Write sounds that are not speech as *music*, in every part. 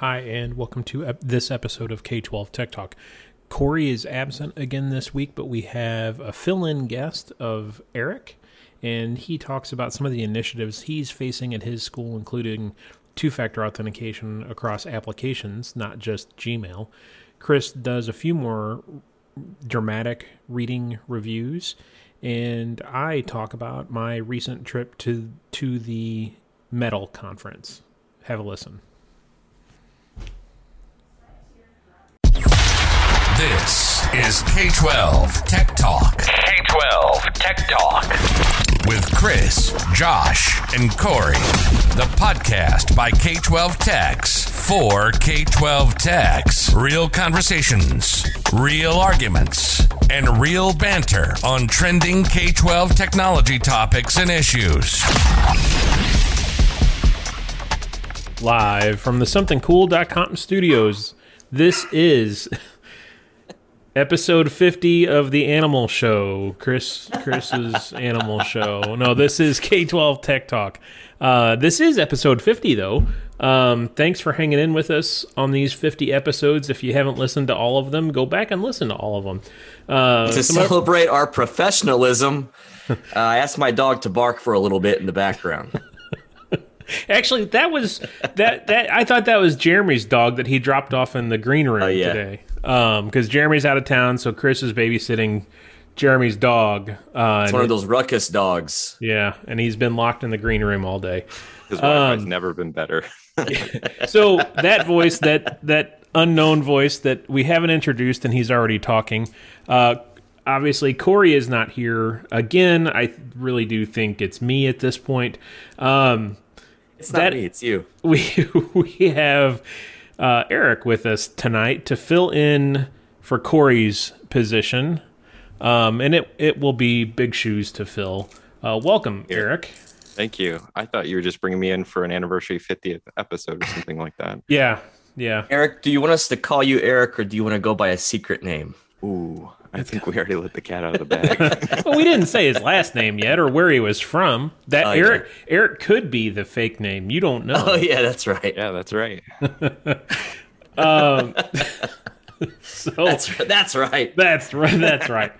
Hi, and welcome to this episode of K 12 Tech Talk. Corey is absent again this week, but we have a fill in guest of Eric, and he talks about some of the initiatives he's facing at his school, including two factor authentication across applications, not just Gmail. Chris does a few more dramatic reading reviews, and I talk about my recent trip to to the metal conference. Have a listen. This is K 12 Tech Talk. K 12 Tech Talk. With Chris, Josh, and Corey. The podcast by K 12 Techs for K 12 Techs. Real conversations, real arguments, and real banter on trending K 12 technology topics and issues. Live from the somethingcool.com studios. This is episode 50 of the animal show. Chris chris's *laughs* animal show. No this is k12 tech talk. Uh, this is episode 50 though. Um, thanks for hanging in with us on these 50 episodes. If you haven't listened to all of them go back and listen to all of them. Uh, to celebrate our professionalism, *laughs* uh, I asked my dog to bark for a little bit in the background. *laughs* actually that was that that i thought that was jeremy's dog that he dropped off in the green room Oh, yeah. today um because jeremy's out of town so chris is babysitting jeremy's dog uh It's one of those ruckus dogs. Yeah, and he's been locked in the green room all day. His Wi-Fi's Um, never been better. *laughs* So that voice, that that unknown voice that we haven't introduced, and he's already talking. Uh, obviously, Corey is not here again. I really do think it's me at this point. Um, It's not That- me, it's you. *laughs* we we have uh, Eric with us tonight to fill in for Corey's position, um, and it it will be big shoes to fill. Uh, welcome, Eric. Thank you. I thought you were just bringing me in for an anniversary 50th episode or something like that. Yeah, yeah. Eric, do you want us to call you Eric or do you want to go by a secret name? Ooh, I think we already let the cat out of the bag. *laughs* well, we didn't say his last name yet or where he was from. That Oh, yeah. Eric Eric could be the fake name. You don't know. Oh, yeah, that's right. yeah, that's right. *laughs* *laughs* Um, so That's, that's right. that's right. That's right.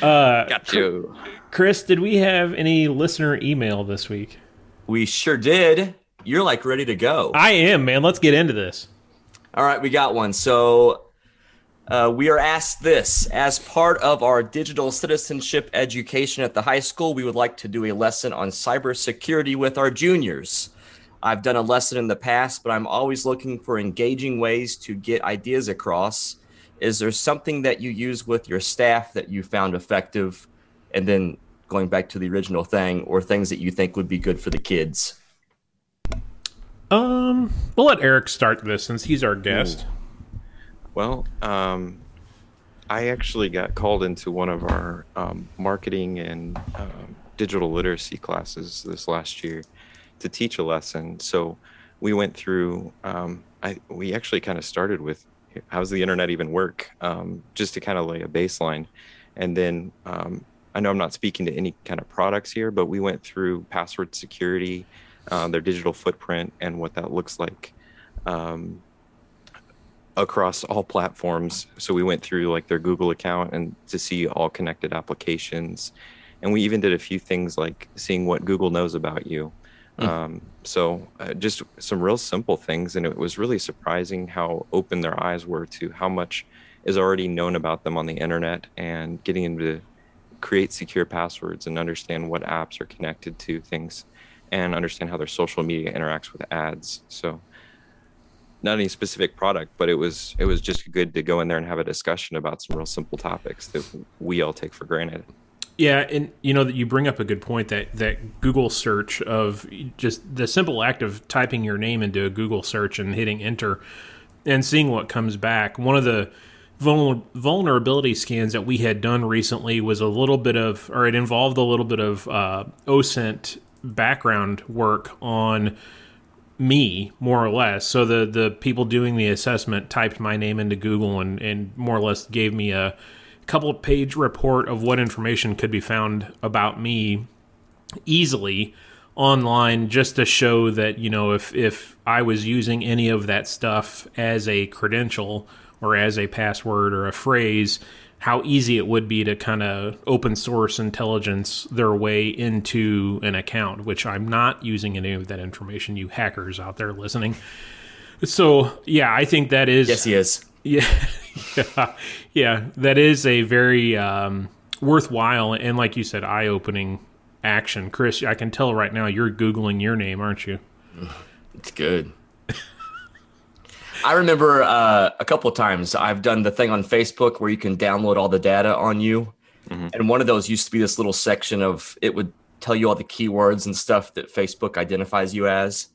Uh, got you. Chris, did we have any listener email this week? We sure did. You're like ready to go. I am, man. Let's get into this. All right, we got one. So uh, we are asked this as part of our digital citizenship education at the high school. We would like to do a lesson on cybersecurity with our juniors. I've done a lesson in the past, but I'm always looking for engaging ways to get ideas across. Is there something that you use with your staff that you found effective? And then going back to the original thing, or things that you think would be good for the kids? Um, we'll let Eric start this since he's our guest. Well, um, I actually got called into one of our um, marketing and um, digital literacy classes this last year to teach a lesson. So we went through. Um, I we actually kind of started with how's the internet even work, um, just to kind of lay a baseline, and then um, I know I'm not speaking to any kind of products here, but we went through password security, uh, their digital footprint, and what that looks like. Um, across all platforms. So we went through like their Google account and to see all connected applications. And we even did a few things like seeing what Google knows about you. Um, so uh, just some real simple things. And it was really surprising how open their eyes were to how much is already known about them on the internet and getting them to create secure passwords and understand what apps are connected to things and understand how their social media interacts with ads. So not any specific product, but it was it was just good to go in there and have a discussion about some real simple topics that we all take for granted. Yeah, and you know that you bring up a good point that that Google search of just the simple act of typing your name into a Google search and hitting enter and seeing what comes back. One of the vulner- vulnerability scans that we had done recently was a little bit of, or it involved a little bit of uh, OSINT background work on me, more or less. So the the people doing the assessment typed my name into Google and and more or less gave me a couple page report of what information could be found about me easily online just to show that you know if if I was using any of that stuff as a credential or as a password or a phrase, how easy it would be to kind of open source intelligence their way into an account, which I'm not using any of that information. You hackers out there listening. So yeah, I think that is Yes, he is. yeah, *laughs* yeah, yeah. That is a very um, worthwhile and, like you said, eye-opening action. Chris, I can tell right now you're googling your name, aren't you? It's good. I remember uh, a couple of times I've done the thing on Facebook where you can download all the data on you. And one of those used to be this little section of it would tell you all the keywords and stuff that Facebook identifies you as.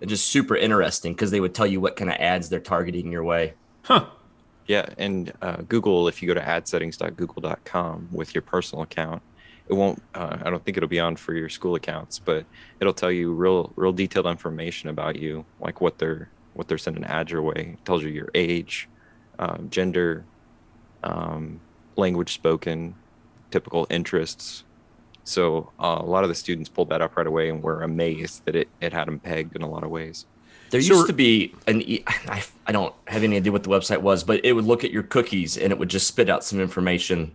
And just super interesting because they would tell you what kind of ads they're targeting your way. Huh? Yeah, and uh, Google, if you go to adsettings.google.com with your personal account, it won't. Uh, I don't think it'll be on for your school accounts, but it'll tell you real, real detailed information about you, like what they're what they're sending ads your way. It tells you your age, um, gender, um, language spoken, typical interests. So uh, a lot of the students pulled that up right away and were amazed that it, it had them pegged in a lot of ways. There So- used to be an e- *laughs* I, I don't have any idea what the website was, but it would look at your cookies and it would just spit out some information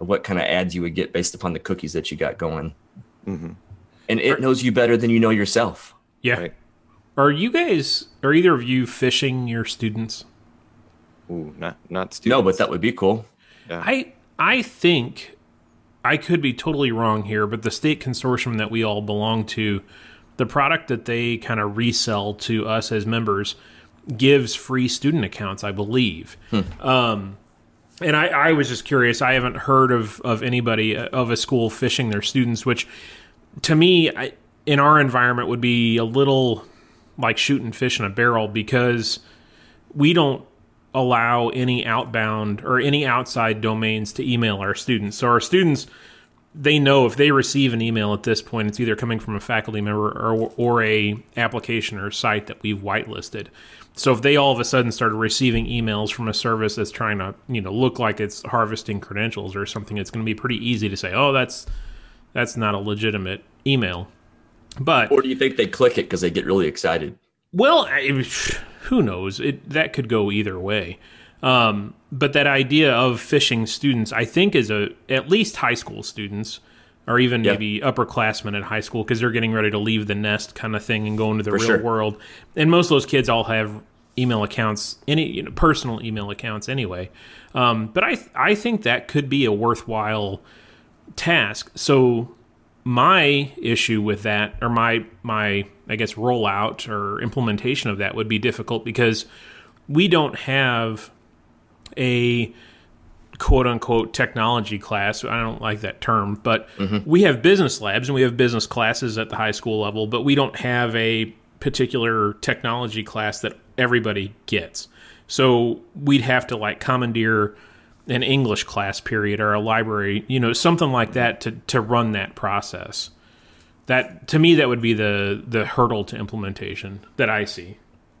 of what kind of ads you would get based upon the cookies that you got going. Mhm. And it knows you better than you know yourself. Yeah. Right. Are you guys? Are either of you phishing your students? Ooh, not not students. No, but that would be cool. I I think I could be totally wrong here, but the state consortium that we all belong to, the product that they kind of resell to us as members gives free student accounts, I believe. Um, and I, I was just curious. I haven't heard of, of anybody uh, of a school phishing their students, which to me, I, in our environment, would be a little like shooting fish in a barrel because we don't allow any outbound or any outside domains to email our students. So our students they know if they receive an email at this point, it's either coming from a faculty member or, or a application or site that we've whitelisted. So if they all of a sudden started receiving emails from a service that's trying to, you know, look like it's harvesting credentials or something, it's going to be pretty easy to say, "Oh, that's that's not a legitimate email." But Or do you think they click it because they get really excited? well, I, who knows? It that could go either way. Um, but that idea of phishing students, I think, is a at least high school students, or even Yeah. maybe upperclassmen at high school, because they're getting ready to leave the nest kind of thing and go into the For real sure. world. And most of those kids all have email accounts, any you know, personal email accounts anyway. Um, but I I think that could be a worthwhile task. So my issue with that or my my I guess rollout or implementation of that would be difficult because we don't have a quote unquote technology class. I don't like that term, but mm-hmm. we have business labs and we have business classes at the high school level, but we don't have a particular technology class that everybody gets. So we'd have to like commandeer an English class period or a library, you know, something like that to, to run that process. That to me that would be the the hurdle to implementation that I see.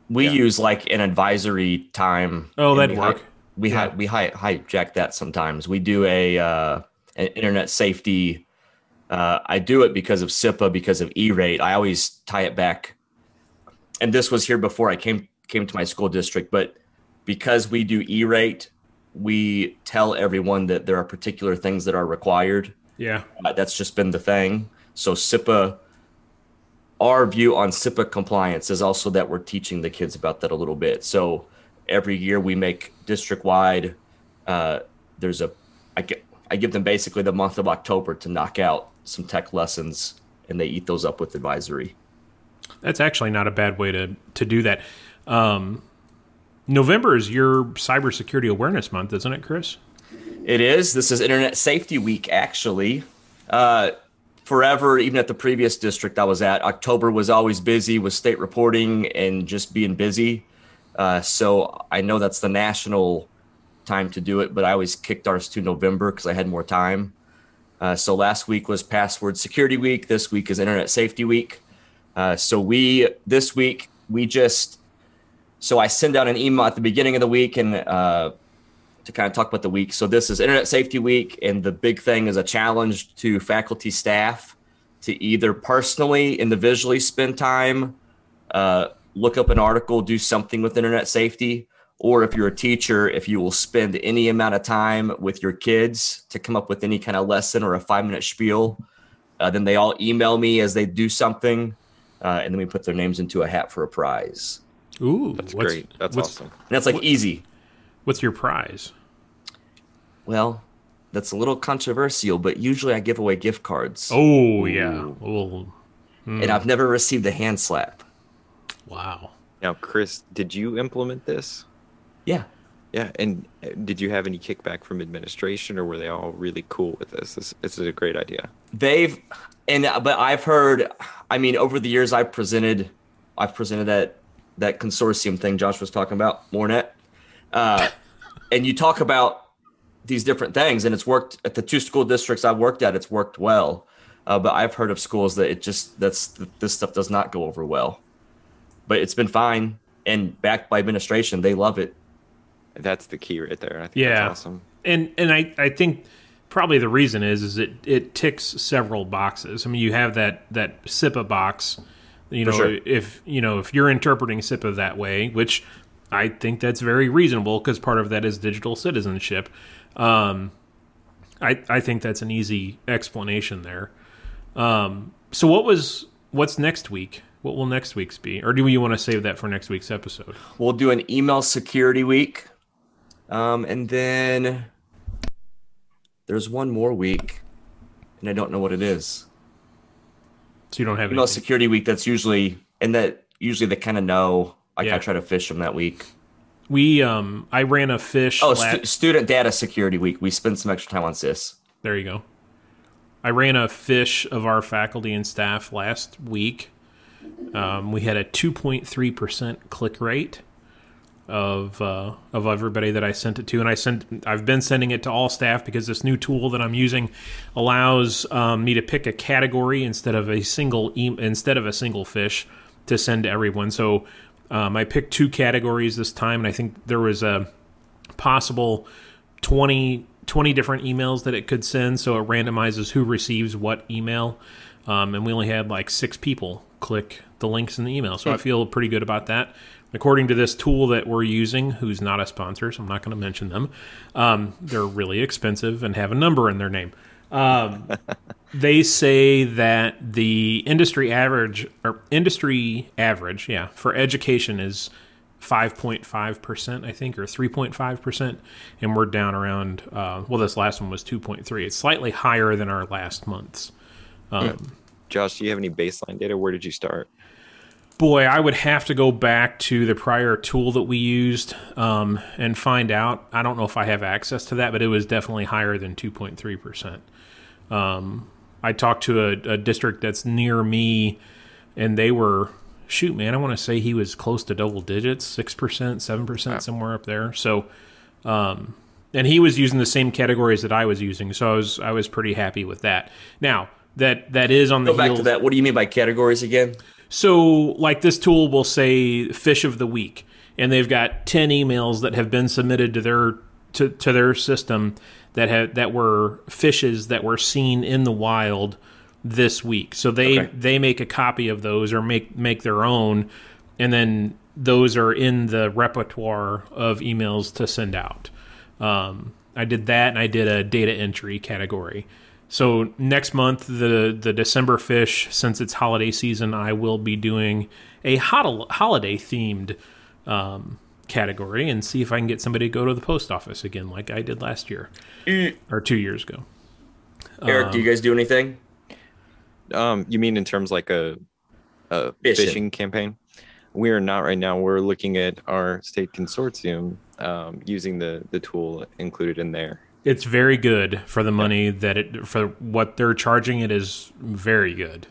We use like an advisory time. Oh, that'd we hi- work. we hi- we hi- hijack that sometimes. We do a uh, an internet safety. Uh, I do it because of CIPA, because of E-rate. I always tie it back. And this was here before I came came to my school district, but because we do E-rate, we tell everyone that there are particular things that are required. Yeah. Uh, that's just been the thing. So CIPA, our view on CIPA compliance is also that we're teaching the kids about that a little bit. So every year we make district wide. Uh, there's a, I get, I give them basically the month of October to knock out some tech lessons, and they eat those up with advisory. That's actually not a bad way to to do that. Um, November is your cybersecurity awareness month, isn't it, Chris? It is. This is Internet Safety Week, actually. Uh, forever, even at the previous district I was at, October was always busy with state reporting and just being busy. Uh, so I know that's the national time to do it, but I always kicked ours to November because I had more time. Uh, so last week was Password Security Week. This week is Internet Safety Week. Uh, so we this week we just so I send out an email at the beginning of the week and uh, to kind of talk about the week. So this is Internet Safety Week, and the big thing is a challenge to faculty staff to either personally, individually spend time, uh, look up an article, do something with internet safety, or if you're a teacher, if you will spend any amount of time with your kids to come up with any kind of lesson or a five minute spiel, uh, then they all email me as they do something, uh, and then we put their names into a hat for a prize. Ooh, That's what's- great. That's what's, awesome. And that's like easy. What's your prize? Well, that's a little controversial, but usually I give away gift cards. Oh yeah. Oh And I've never received a hand slap. wow. Now, Chris, did you implement this? Yeah. Yeah, and uh, did you have any kickback from administration, or were they all really cool with this? This, this is a great idea. They've and but I've heard I mean over the years I've presented I've presented that that consortium thing Josh was talking about, MOREnet. Uh and you talk about these different things and it's worked at the two school districts I've worked at, it's worked well. Uh, but I've heard of schools that it just that's this stuff does not go over well. But it's been fine and backed by administration, they love it. That's the key right there. I think Yeah. that's awesome. and and I, I think probably the reason is is it it ticks several boxes. I mean, you have that that CIPA box. You know, sure. if you know if you're interpreting CIPA that way, which I think that's very reasonable because part of that is digital citizenship. Um, I I think that's an easy explanation there. Um, so what was what's next week? What will next week's be, or do you want to save that for next week's episode? We'll do an email security week. Um, and then there's one more week, and I don't know what it is. So you don't have Email anything. security week. That's usually, and that usually they kind of know. Like Yeah. I try to phish them that week. We um I ran a phish. Oh, stu- student data security week. We spend some extra time on CIS. There you go. I ran a phish of our faculty and staff last week. Um, we had a 2.3% click rate of uh, of everybody that I sent it to, and I sent I've been sending it to all staff because this new tool that I'm using allows um, me to pick a category instead of a single e- instead of a single phish to send to everyone. So um, I picked two categories this time, and I think there was a possible 20, 20 different emails that it could send. So it randomizes who receives what email. Um, and we only had like six people click the links in the email. So I feel pretty good about that. According to this tool that we're using, who's not a sponsor, so I'm not going to mention them, um, they're really expensive and have a number in their name. Um, *laughs* they say that the industry average or industry average, yeah, for education is 5.5%, I think, or 3.5%. And we're down around, uh, well, this last one was 2.3. It's slightly higher than our last month's. Josh, do you have any baseline data? Where did you start? Boy, I would have to go back to the prior tool that we used um, and find out. I don't know if I have access to that, but it was definitely higher than 2.3%. Um, I talked to a, a district that's near me, and they were, shoot, man, I want to say he was close to double digits 6%, 7%, somewhere up there. So, um, and he was using the same categories that I was using. So I was, I was pretty happy with that. Now, that, that is on the Go back heels- to that. What do you mean by categories again? So, like this tool will say phish of the week, and they've got ten emails that have been submitted to their to, to their system that have that were phishes that were seen in the wild this week. So they Okay. they make a copy of those or make make their own, and then those are in the repertoire of emails to send out. Um, I did that, and I did a data entry category. So next month, the the December phish, since it's holiday season, I will be doing a hol- holiday themed um, category and see if I can get somebody to go to the post office again, like I did last year or two years ago. Eric, do you guys do anything? Um, you mean in terms like a, a Phishing. phishing. campaign? We are not right now. We're looking at our state consortium um, using the the tool included in there. It's very good for the money that it for what they're charging. It is very good.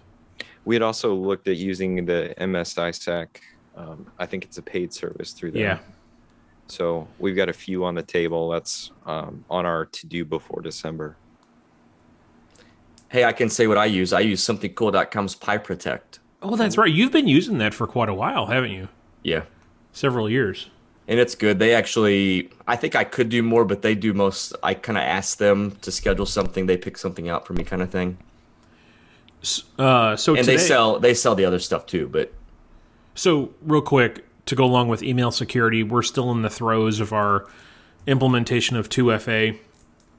We had also looked at using the MS ISAC. Um, I think it's a paid service through them. Yeah. So we've got a few on the table. That's um, on our to do before December. Hey, I can say what I use. I use somethingcool.com's Pi Protect. Oh, that's right. You've been using that for quite a while, haven't you? Yeah. Several years. And it's good. They actually, I think I could do more, but they do most. I kind of ask them to schedule something. They pick something out for me, kind of thing. Uh, so and today, they sell they sell the other stuff too. But So, real quick, to go along with email security, we're still in the throes of our implementation of 2FA.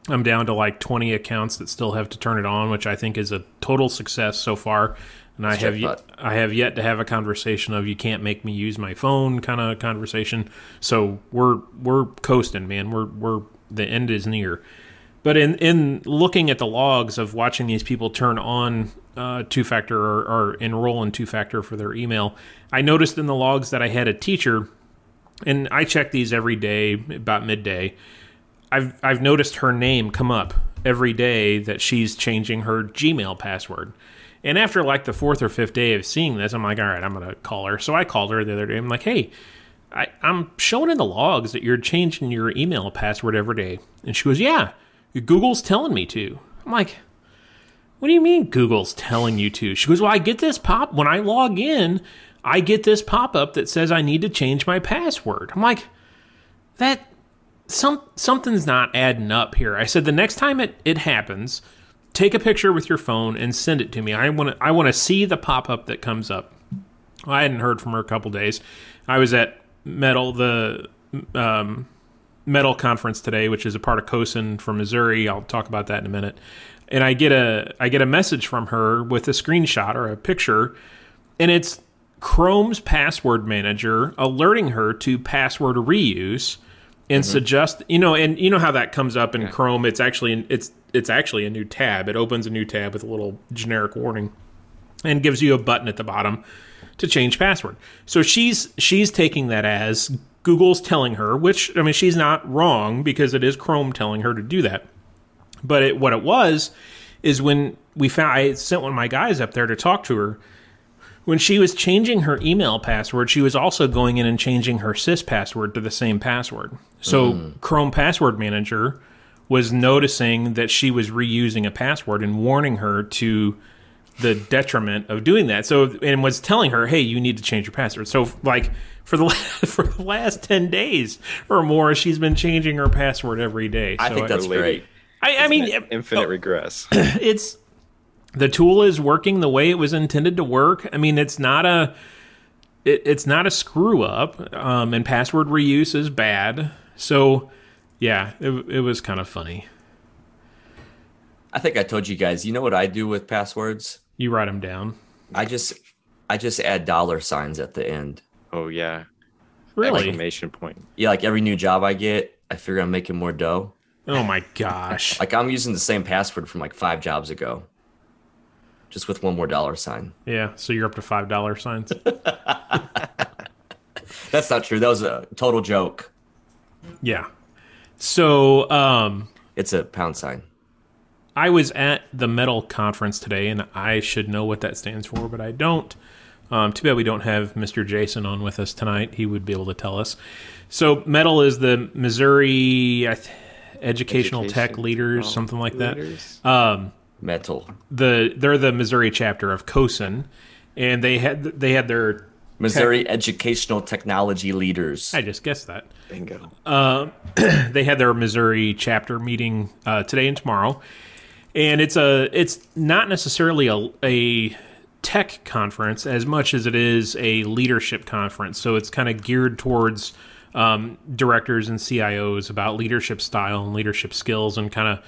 I'm down to like 20 accounts that still have to turn it on, which I think is a total success so far. And I have yet. I have yet to have a conversation of you can't make me use my phone kind of conversation. So we're we're coasting, man. We're we're the end is near. But in in looking at the logs of watching these people turn on uh, two factor or, or enroll in two factor for their email, I noticed in the logs that I had a teacher, and I check these every day about midday. I've I've noticed her name come up every day that she's changing her Gmail password. And after like the fourth or fifth day of seeing this, I'm like, all right, I'm gonna call her. So I called her the other day. I'm like, hey, I, I'm showing in the logs that you're changing your email password every day. And she goes, yeah, Google's telling me to. I'm like, what do you mean Google's telling you to? She goes, well, I get this pop when I log in. I get this pop up that says I need to change my password. I'm like, that some something's not adding up here. I said the next time it, it happens, take a picture with your phone and send it to me. I want to I want to see the pop up that comes up. Well, I hadn't heard from her a couple days. I was at Metal the um, Metal conference today, which is a part of CoSN from Missouri. I'll talk about that in a minute. And I get a I get a message from her with a screenshot or a picture, and it's Chrome's password manager alerting her to password reuse and suggest you know and you know how that comes up in Chrome. It's actually it's it's actually a new tab. It opens a new tab with a little generic warning and gives you a button at the bottom to change password. So she's she's taking that as Google's telling her, which I mean she's not wrong because it is Chrome telling her to do that. But it, what it was is when we found I sent one of my guys up there to talk to her. When she was changing her email password, she was also going in and changing her SIS password to the same password. So hmm. Chrome Password Manager was noticing that she was reusing a password and warning her to the detriment of doing that. So and was telling her, "Hey, you need to change your password." So like for the *laughs* for the last 10 days or more, she's been changing her password every day. I So think that's great. I, I mean Infinite oh, regress. *clears throat* it's the tool is working the way it was intended to work. I mean, it's not a it, it's not a screw up, um, and password reuse is bad. So, yeah, it, it was kind of funny. I think I told you guys. You know what I do with passwords? You write them down, I just I just add dollar signs at the end. Oh yeah. really? Exclamation point. Yeah, like every new job I get, I figure I'm making more dough. Oh my gosh! *laughs* Like I'm using the same password from like five jobs ago, just with one more dollar sign. yeah, so you're up to five dollar signs. *laughs* That's not true. That was a total joke. yeah. So, um, It's a pound sign. I was at the metal conference today, and I should know what that stands for, but I don't. Um, too bad we don't have Mr. Jason on with us tonight. He would be able to tell us. So, metal is the Missouri I th- Educational Tech Leaders, something like that. leaders. Metal. The they're the Missouri chapter of CoSN, and they had they had their. Missouri Educational Technology Leaders. I just guessed that. Bingo. *clears throat* they had their Missouri chapter meeting uh, today and tomorrow, and it's a it's not necessarily a, a tech conference as much as it is a leadership conference. So it's kind of geared towards um, directors and CIOs about leadership style and leadership skills and kind of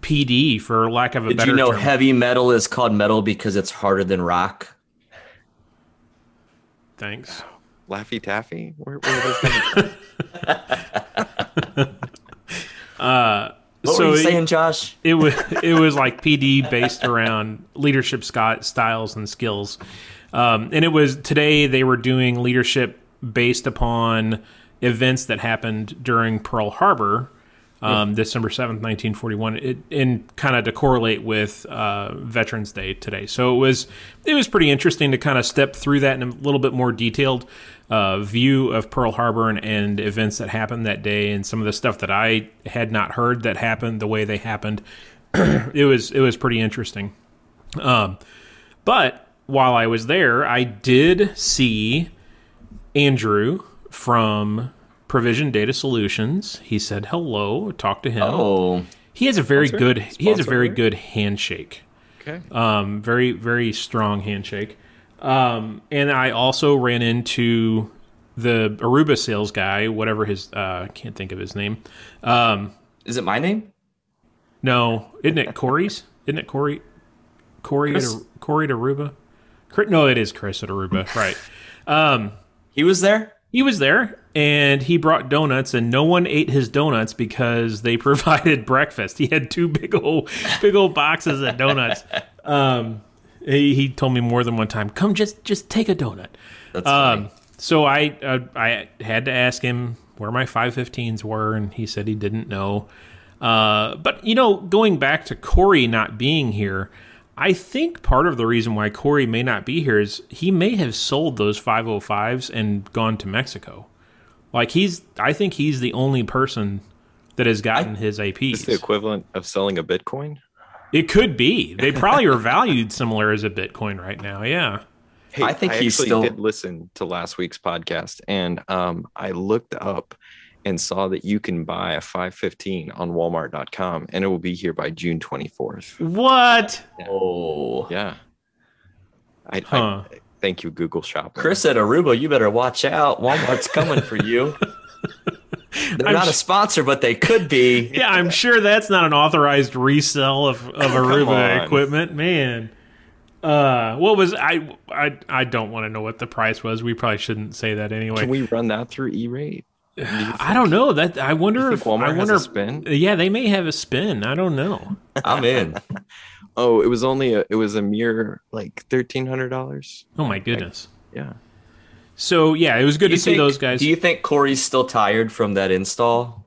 PD for lack of a Did better Did you know term. heavy metal is called metal because it's harder than rock? Thanks. Laffy Taffy. Where, where are those coming? *laughs* What So were you it- saying, Josh? it was it was like PD based around leadership sc- styles and skills, um, and it was today they were doing leadership based upon events that happened during Pearl Harbor, um, December seventh, nineteen forty one, it and kind of to correlate with uh, Veterans Day today. So it was it was pretty interesting to kind of step through that in a little bit more detailed uh, view of Pearl Harbor and, and events that happened that day, and some of the stuff that I had not heard that happened the way they happened. *clears throat* it was it was pretty interesting. Um, but while I was there, I did see Andrew from Provision Data Solutions. He said hello. Talk to him. Oh, He has a very Sponsor? good he has a very alert? good handshake. Okay. Um, very very strong handshake. Um, and I also ran into the Aruba sales guy, whatever his uh, I can't think of his name. Um, Is it my name? no, isn't it Corey's? isn't it Corey? Corey at Ar- Corey at Aruba. Chris- No, it is Chris at Aruba, right? Um, He was there. he was there and he brought donuts and no one ate his donuts because they *laughs* provided breakfast. He had two big old big old boxes of donuts. *laughs* Um, he, he told me more than one time, "Come just just take a donut." That's funny. Um, so I uh, I had to ask him where my 515s were, and he said he didn't know. Uh, but you know, going back to Corey not being here, I think part of the reason why Corey may not be here is he may have sold those 505s and gone to Mexico. Like he's, I think he's the only person that has gotten his It's the equivalent of selling a Bitcoin. It could be. They probably are valued similar as a Bitcoin right now. Yeah. Hey, I think I he's still- did listen to last week's podcast, and um, I looked up and saw that you can buy a 515 on Walmart.com, and it will be here by June 24th. What? oh, Yeah. I, Huh. I thank you, Google Shopping. Chris at Aruba, you better watch out. Walmart's coming for you. *laughs* They're I'm not a sponsor, but they could be. *laughs* Yeah, I'm sure that's not an authorized resell of, of *laughs* Aruba equipment, man. Uh, what was I? I I don't want to know what the price was. We probably shouldn't say that anyway. Can we run that through E-rate? I don't know that. I wonder if Walmart I has a wonder. spin? Yeah, they may have a spin. I don't know. I'm in. *laughs* Oh, it was only a, it was a mere like thirteen hundred dollars. Oh my goodness. Yeah. So yeah, it was good to you see those guys. Do you think Corey's still tired from that install?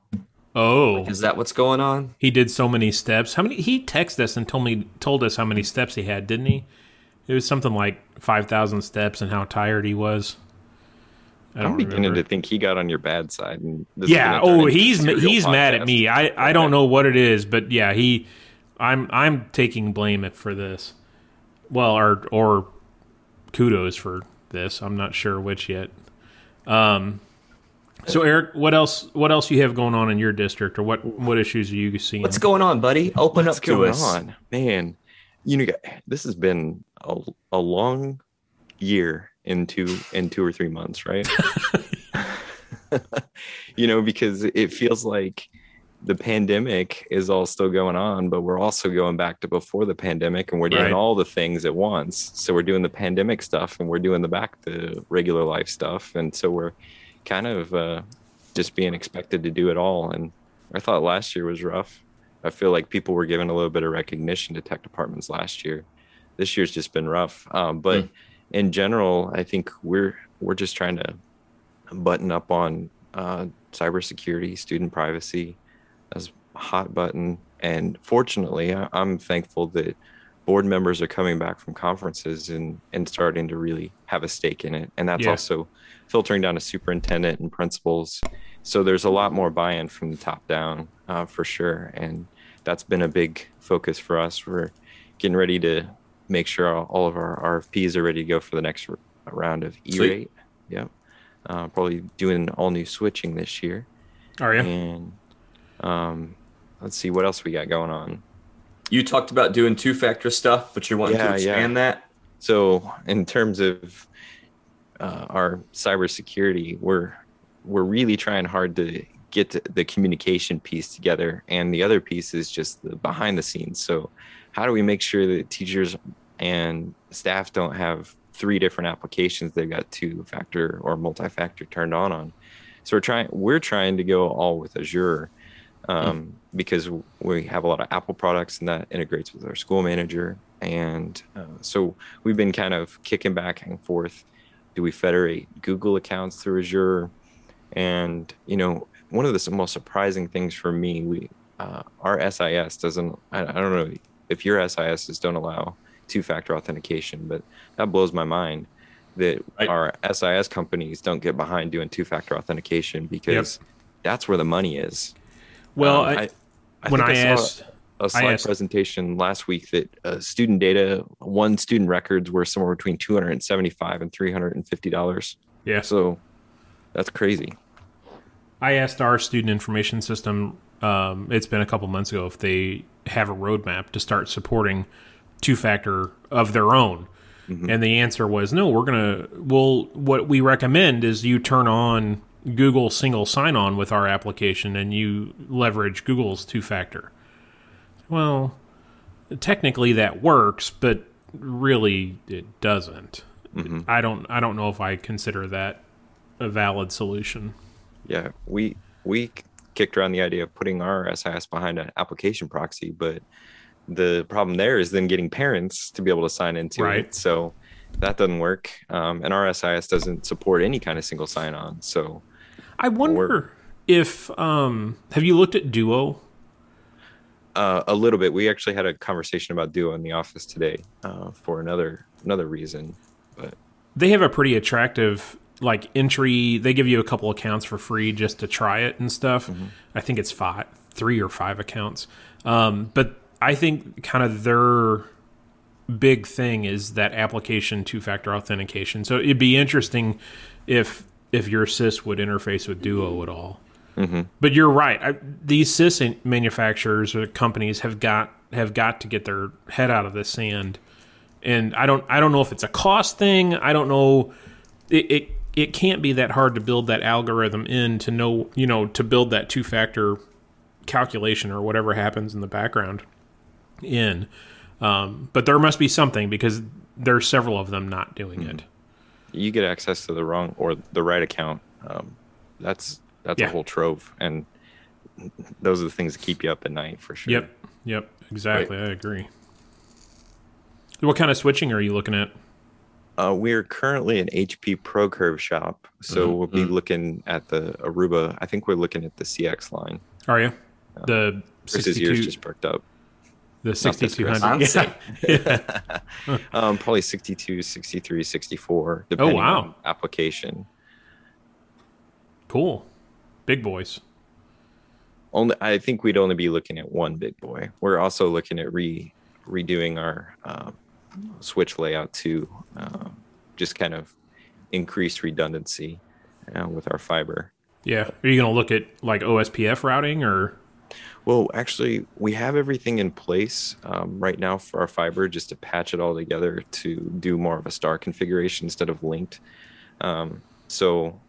oh, Is that what's going on? he did so many steps. How many? He texted us and told me told us how many steps he had, didn't he? It was something like five thousand steps and how tired he was. I I'm don't beginning remember. to think he got on your bad side. And this yeah oh into a he's serial he's mad at me i i don't know what it is but yeah he i'm i'm taking blame for this well or or kudos for this i'm not sure which yet um so eric what else what else you have going on in your district or what what issues are you seeing What's going on, buddy? Open What's up to going us. on, man? You know, this has been a, a long year in two in two or three months, right? *laughs* *laughs* you know, because it feels like the pandemic is all still going on, but we're also going back to before the pandemic, and we're doing Right. all the things at once. So we're doing the pandemic stuff, and we're doing the back the regular life stuff, and so we're kind of uh, just being expected to do it all. And I thought last year was rough. I feel like people were given a little bit of recognition to tech departments last year. This year's just been rough. Um, but in general, I think we're we're just trying to button up on uh, cybersecurity, student privacy, as hot button. And fortunately, I, I'm thankful that board members are coming back from conferences and and starting to really have a stake in it. And that's Yeah. also filtering down to superintendent and principals. So there's a lot more buy-in from the top down uh, for sure, and that's been a big focus for us. We're getting ready to make sure all, all of our RFPs are ready to go for the next r- round of E-rate. Yep, uh, probably doing all new switching this year, are you and um, let's see what else we got going on. You talked about doing two factor stuff, but you're wanting Yeah, to yeah. expand that. So in terms of uh, our cybersecurity, we're we're really trying hard to get the communication piece together, and the other piece is just the behind the scenes. So how do we make sure that teachers and staff don't have three different applications they've got two factor or multi-factor turned on on? So we're trying we're trying to go all with Azure um, because we have a lot of Apple products and that integrates with our school manager. And uh, so we've been kind of kicking back and forth. Do we federate Google accounts through Azure? And you know, one of the most surprising things for me, we uh, our SIS doesn't. I, I don't know if your SISs don't allow two-factor authentication, but that blows my mind that Right. our SIS companies don't get behind doing two-factor authentication because that's where the money is. well Um, I, I when think i, saw asked a slide presentation last week that uh, student data, one student records were somewhere between 275 and 350 dollars. yeah So that's crazy. I asked our student information system, um, it's been a couple months ago, if they have a roadmap to start supporting two factor of their own. Mm-hmm. And the answer was no, we're going to, well, what we recommend is you turn on Google single sign on with our application and you leverage Google's two factor. Well, technically that works, but really it doesn't. Mm-hmm. I don't I don't know if I consider that a valid solution. Yeah, we we kicked around the idea of putting our SIS behind an application proxy, but the problem there is then getting parents to be able to sign into Right. it. So that doesn't work, um, and our SIS doesn't support any kind of single sign-on. So I wonder if um have you looked at Duo? uh, a little bit, we actually had a conversation about Duo in the office today uh, for another another reason. But They have a pretty attractive like entry. They give you a couple accounts for free just to try it and stuff. I think it's five, three or five accounts. Um, but I think kind of their big thing is that application two-factor authentication. So it'd be interesting if if your SIS would interface with Duo at all. Mm-hmm. But you're right. I, these SIS manufacturers or companies have got have got to get their head out of the sand. And I don't I don't know if it's a cost thing. I don't know. It it, it can't be that hard to build that algorithm in to know you know to build that two factor calculation or whatever happens in the background in. Um, but there must be something because there are several of them not doing it. you get access to the wrong or the right account. Um, that's that's Yeah. a whole trove, and those are the things that keep you up at night for sure. Yep. Yep. Exactly. I agree. What kind of switching are you looking at? Uh, we're currently an HP ProCurve shop, so Mm-hmm. we'll be looking at the Aruba. I think we're looking at the CX line. Are you the 62... Chris's ears 62 just perked up. The Not this Chris. 6200? Yeah. *laughs* *laughs* Um, probably 62, 63, 64, depending Oh, wow. on application. Cool. Big boys. Only, I think we'd only be looking at one big boy. We're also looking at re redoing our um, switch layout to um, just kind of increase redundancy uh, with our fiber. Yeah. Are you going to look at like OSPF routing or? Well, actually, we have everything in place um, right now for our fiber, just to patch it all together to do more of a star configuration instead of linked. Um, so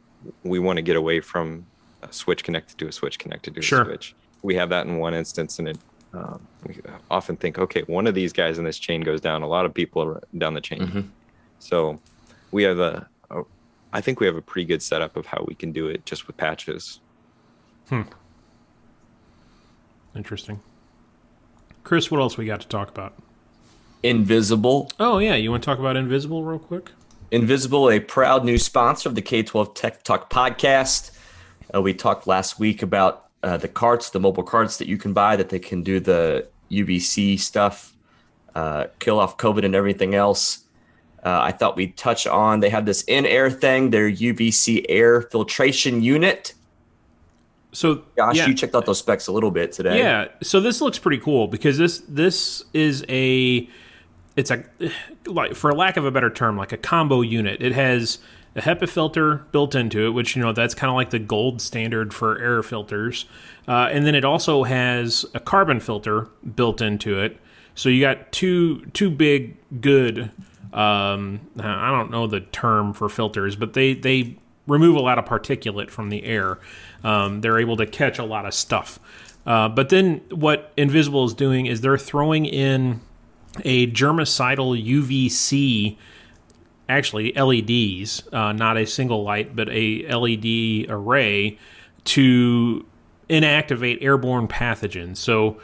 we want to get away from a switch connected to a switch connected to a Sure. switch. We have that in one instance, and it um, we often think, okay, one of these guys in this chain goes down. A lot of people are down the chain. So we have a, a, I think we have a pretty good setup of how we can do it just with patches. Interesting. Chris, what else we got to talk about? Invisible. Oh, yeah. You want to talk about Invisible real quick? Invisible, a proud new sponsor of the K 12 Tech Talk podcast. Uh, we talked last week about uh, the carts, the mobile carts that you can buy that they can do the UVC stuff, uh, kill off COVID and everything else. Uh, I thought we'd touch on they have this in air thing, their UVC air filtration unit. So, Josh, yeah. you checked out those specs a little bit today. Yeah, so this looks pretty cool because this this is a it's a like for lack of a better term like a combo unit. It has a HEPA filter built into it, which you know that's kind of like the gold standard for air filters, uh, and then it also has a carbon filter built into it. So you got two two big good. Um, I don't know the term for filters, but they they remove a lot of particulate from the air. Um, they're able to catch a lot of stuff. Uh, but then what Invisible is doing is they're throwing in a germicidal UVC, actually LEDs, uh, not a single light, but a LED array to inactivate airborne pathogens. So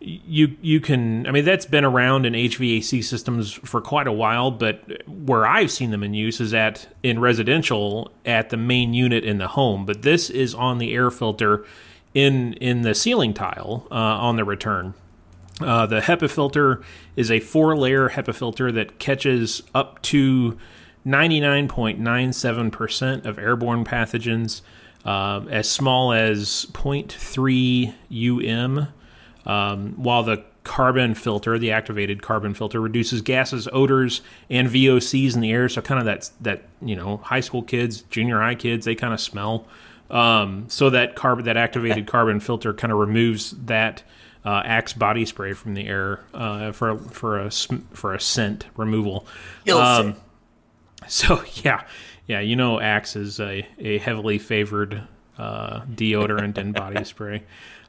you you can I mean that's been around in HVAC systems for quite a while, but where I've seen them in use is at in residential at the main unit in the home. But this is on the air filter in in the ceiling tile uh, on the return. Uh, the HEPA filter is a four layer HEPA filter that catches up to 99.97% of airborne pathogens, um, as small as 0.3 um, um, while the carbon filter, the activated carbon filter, reduces gases, odors, and VOCs in the air. So kind of that that you know high school kids, junior high kids, they kind of smell. Um, so that carbon, that activated carbon filter, kind of removes that uh, Axe body spray from the air uh, for for a for a scent removal. Um, so *laughs* yeah, yeah, you know, Axe is a, a heavily favored uh, deodorant and body spray.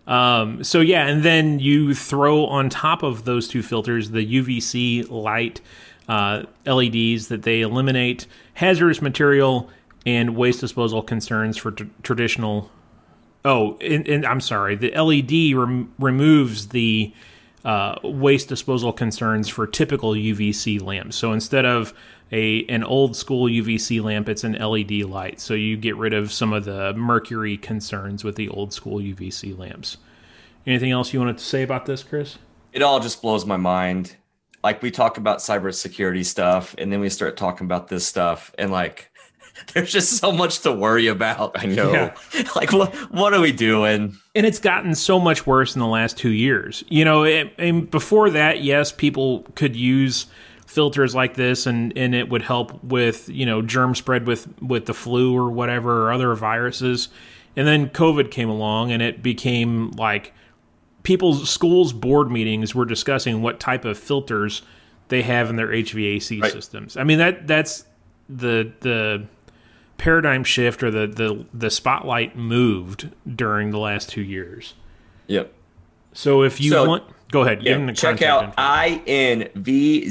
Um, so yeah, and then you throw on top of those two filters the UVC light uh, LEDs that they eliminate hazardous material and waste disposal concerns for t- traditional. Oh, and, and I'm sorry, the LED rem- removes the uh, waste disposal concerns for typical UVC lamps. So instead of a an old school UVC lamp, it's an LED light. So you get rid of some of the mercury concerns with the old school UVC lamps. Anything else you wanted to say about this, Chris? It all just blows my mind. Like we talk about cybersecurity stuff, and then we start talking about this stuff, and like *laughs* there's just so much to worry about. I know. Yeah. *laughs* like what what are we doing? and it's gotten so much worse in the last two years. You know, it, and before that, yes, people could use filters like this, and and it would help with you know germ spread with with the flu or whatever or other viruses. And then COVID came along, and it became like people's schools board meetings were discussing what type of filters they have in their HVAC Right. systems. I mean that that's the the paradigm shift or the the the spotlight moved during the last two years. Yep. So if you So- want, go ahead. give them Yeah, the check out info.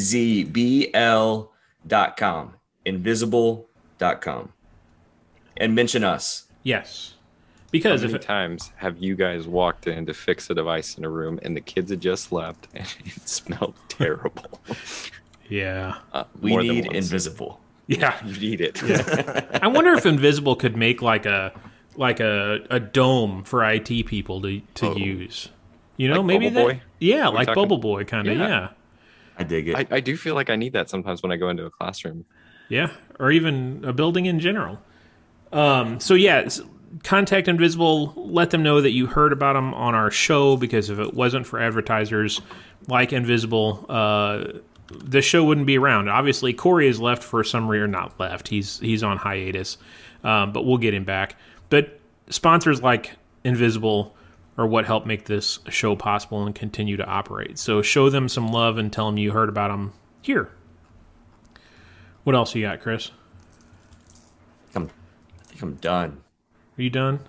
invzbl dot com, invisible dot com, and mention us. yes, Because How because many if it, times have you guys walked in to fix a device in a room and the kids had just left *laughs* and it smelled *laughs* terrible? yeah Uh, We need invisible. yeah, You need it. I wonder if Invisible could make like a like a, a dome for IT people to to Oh. use. You know, Like maybe Bubble that, Boy? yeah, we like talking? Bubble Boy kind of, Yeah. yeah. I dig it. I, I do feel like I need that sometimes when I go into a classroom. Yeah, or even a building in general. Um, so yeah, contact Invisible. Let them know that you heard about them on our show because if it wasn't for advertisers like Invisible, uh, the show wouldn't be around. Obviously, Corey is left for some reason. Or not left. He's he's on hiatus, um, but we'll get him back. But sponsors like Invisible are what help make this show possible and continue to operate. So show them some love and tell them you heard about them here. What else you got, Chris? I'm, I think I'm done. Are you done?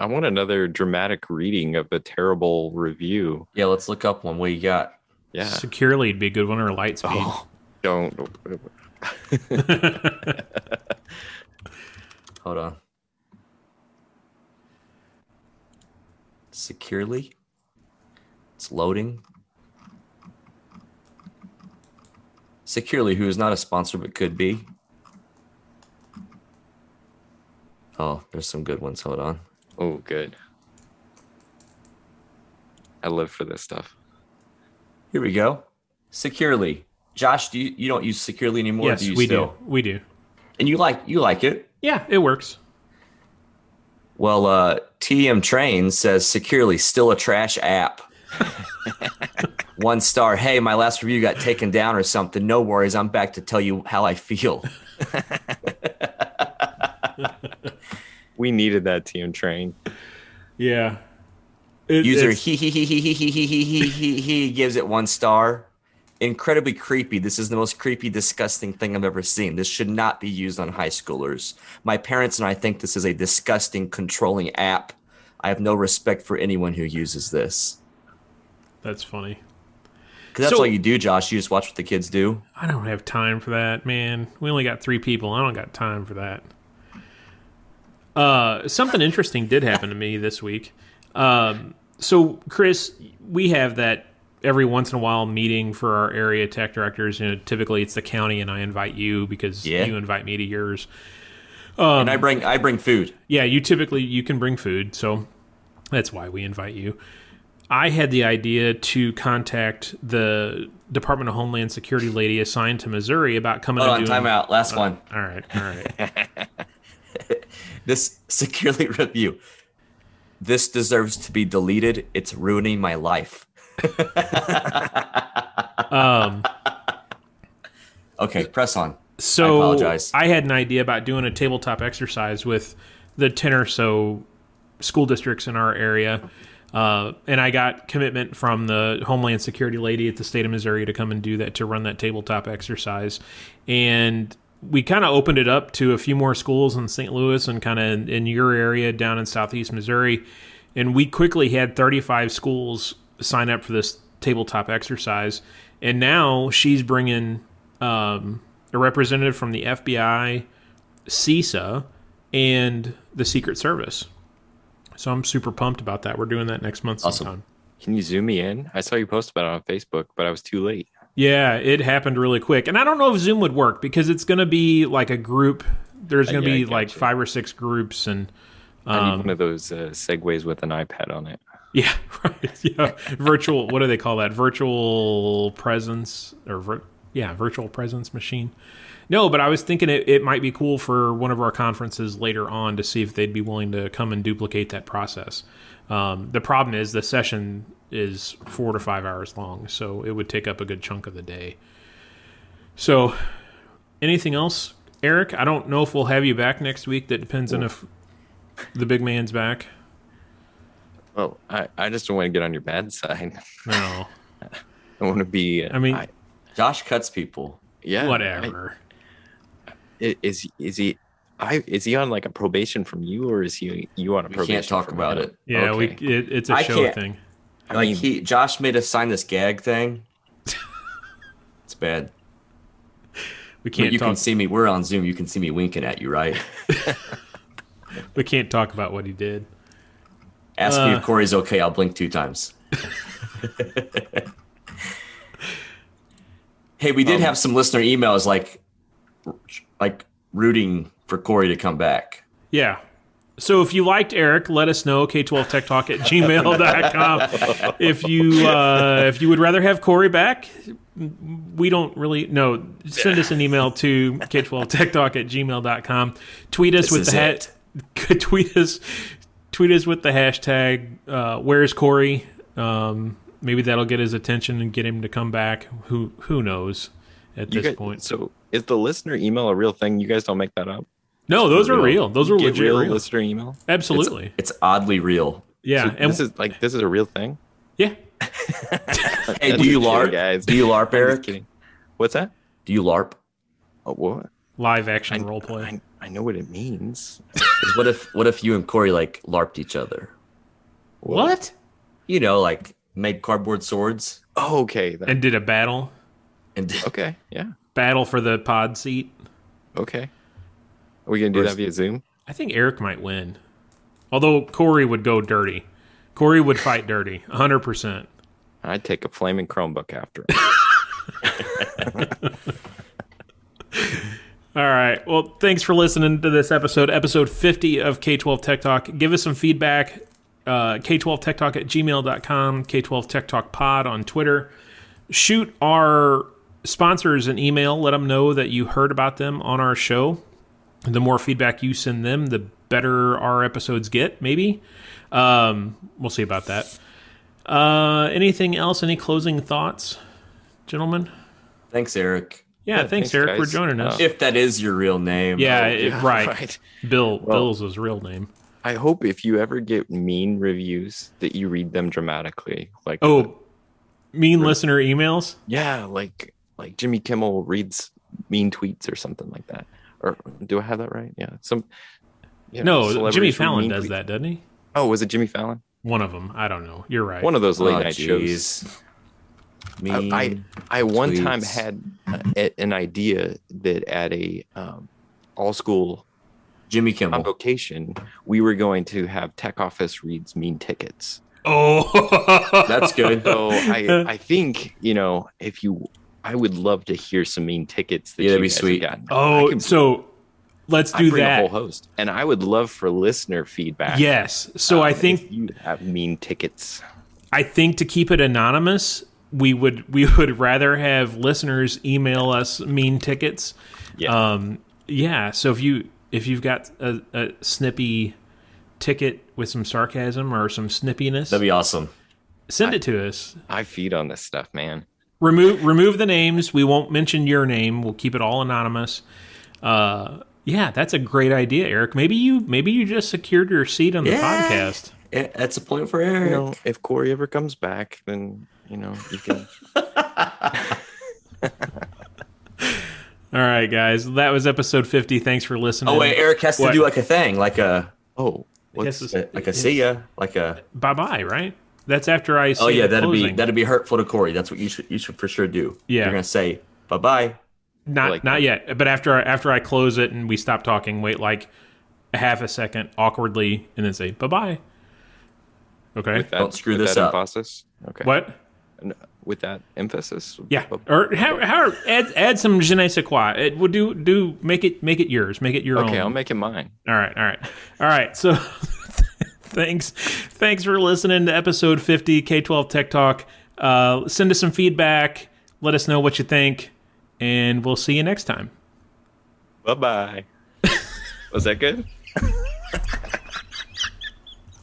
I want another dramatic reading of a terrible review. Yeah, let's look up one. What you got? Yeah. Securely would be a good one or Lightspeed. Oh, don't. *laughs* *laughs* Hold on. Securely. It's loading. Securely, who is not a sponsor but could be. Oh, there's some good ones. Hold on. Oh, good. I live for this stuff. Here we go. Securely. Josh, do you, you don't use Securely anymore? yes, do you we still? do. We do. And you like you like it. Yeah, it works. Well, uh, TM Train says securely still a trash app. One star. Hey, my last review got taken down or something. No worries. I'm back to tell you how I feel. We needed that TM train. Yeah. It- User it's- he he he he he he he he he he he gives it one star. Incredibly creepy. This is the most creepy, disgusting thing I've ever seen. This should not be used on high schoolers. My parents and I think this is a disgusting, controlling app. I have no respect for anyone who uses this. That's funny. Because that's So- all you do, Josh. You just watch what the kids do. I don't have time for that, man. We only got three people. I don't got time for that. Uh, something interesting did happen to me this week. Um, so, Chris, we have that every once in a while meeting for our area tech directors. You know, typically it's the county, and I invite you because Yeah. you invite me to yours. and I um, bring I bring food. Yeah, you typically you can bring food, so that's why we invite you. I had the idea to contact the Department of Homeland Security lady assigned to Missouri about coming Hold on, do time out. Last uh, one. All right, all right. *laughs* This securely *laughs* review. This deserves to be deleted. It's ruining my life. Um, Okay, press on. so I apologize. I had an idea about doing a tabletop exercise with the ten or so school districts in our area. Uh, and I got commitment from the Homeland Security lady at the state of Missouri to come and do that to run that tabletop exercise, and we kind of opened it up to a few more schools in St. Louis and kind of in your area down in southeast Missouri, and we quickly had 35 schools sign up for this tabletop exercise, and now she's bringing um, a representative from the FBI, CISA, and the Secret Service. So I'm super pumped about that. We're doing that next month Awesome. sometime. Can you zoom me in? I saw you post about it on Facebook, but I was too late. Yeah, it happened really quick. And I don't know if Zoom would work because it's going to be like a group. There's going to Uh, yeah, be like gotcha. five or six groups. And I Um, need one of those uh, segways with an iPad on it. Yeah, *laughs* right. Yeah. virtual, what do they call that? Virtual presence or, vir- yeah, virtual presence machine. No, but I was thinking it, it might be cool for one of our conferences later on to see if they'd be willing to come and duplicate that process. Um, the problem is the session is four to five hours long, so it would take up a good chunk of the day. So, anything else, Eric? I don't know if we'll have you back next week. That depends on if the big man's back. Well, I, I just don't want to get on your bad side. No, *laughs* I want to be. uh, I mean, Josh cuts people. yeah, whatever. I- is is he? I is he on like a probation from you, or is he you on a We probation? can't talk from about him? it. yeah, okay. we it, it's a I show thing. I like mean, he, Josh made us sign this gag thing. *laughs* it's bad. We can't you talk. can see me. We're on Zoom. You can see me winking at you, right? *laughs* we can't talk about what he did. Ask me Uh. if Corey's okay. I'll blink two times. hey, we did Um, have some listener emails like, like rooting for Corey to come back. Yeah. So if you liked Eric, let us know, k12techtalk at gmail.com. if you uh, if you would rather have Corey back, we don't really no. Send us an email to k12techtalk at gmail.com. Tweet us This with the hat. *laughs* tweet us tweet us with the hashtag uh, where's Corey? Um, maybe that'll get his attention and get him to come back. Who who knows at You this guys, point. So is the listener email a real thing? You guys don't make that up. No, those are Real- real. Those are legit real real. listener email. Absolutely. It's oddly real. yeah. So and this is like this is a real thing. yeah. *laughs* Hey, do you LARP? guys? Do you LARP, Eric? kidding. What's that? Do you LARP? Oh, what? Live action I, role play. I, I know what it means. what if what if you and Corey like LARPed each other? What? You know, like made cardboard swords Oh, okay. That, And did a battle, and okay. Yeah. battle for the pod seat. Okay. Are we gonna do Where's- that via Zoom? I think Eric might win. Although Corey would go dirty. Corey would fight dirty, 100%. I'd take a flaming Chromebook after. *laughs* *laughs* All right. Well, thanks for listening to this episode, episode 50 of K12 Tech Talk. Give us some feedback. Uh, K12 Tech Talk at gmail.com, K12 Tech Talk Pod on Twitter. Shoot our sponsors an email. Let them know that you heard about them on our show. The more feedback you send them, the better our episodes get, maybe. Um, we'll see about that. Uh, anything else? Any closing thoughts, gentlemen? thanks, Eric. Yeah, thanks, thanks, Eric, for joining us. Uh, If that is your real name. yeah, Oh, it- Yeah, *laughs* right. Bill Bill's his real name. I hope if you ever get mean reviews that you read them dramatically. Like Oh, mean listener emails. yeah, like like Jimmy Kimmel reads mean tweets or something like that. Or do I have that right? Yeah. Some you know, No, Jimmy Fallon does tweets. that, doesn't he? Oh, was it Jimmy Fallon? One of them. I don't know. You're right. One of those late Oh, night shows. Jeez. I, I I one time had uh, a, an idea that at a um, all school Jimmy Kimmel. convocation we were going to have tech office reads mean tickets. oh, *laughs* That's good. So I I think you know if you I would love to hear some mean tickets that Yeah, that'd you be guys have sweet. Oh, could- so let's I do that. a whole host, and I would love for listener feedback. Yes. So um, I if think you have mean tickets. I think to keep it anonymous, we would *laughs* we would rather have listeners email us mean tickets. Yeah. Um, yeah. So if you if you've got a, a snippy ticket with some sarcasm or some snippiness, That'd be awesome. send it to us. I feed on this stuff, man. remove remove the names. We won't mention your name. We'll keep it all anonymous. Uh, yeah, that's a great idea, Eric. Maybe you maybe you just secured your seat on the Yeah. podcast. Eh, That's a point for You Eric. know, if Corey ever comes back, then you know you can. *laughs* All right, guys. That was episode 50. Thanks for listening. oh wait, Eric has to What? do like a thing, like a Oh, Yes, what's it's- like a see ya, like a. Bye bye, right? That's after I say Oh yeah, that'd be that'd be hurtful to Corey. That's what you should you should for sure do. Yeah. you're gonna say bye bye. Not like not that. yet. But after I, after I close it and we stop talking, wait like a half a second awkwardly and then say bye bye. Okay. with that, Don't screw with this that up. Emphasis. Okay. What? N- With that emphasis. Yeah. Oh, Or how, how add add some je ne sais quoi. It would do do make it make it yours. Make it your own. Okay, I'll make it mine. All right, all right, all right. So, *laughs* thanks, thanks for listening to episode fifty K twelve Tech Talk. Uh, send us some feedback. Let us know what you think, and we'll see you next time. Bye bye. *laughs* Was that good? *laughs*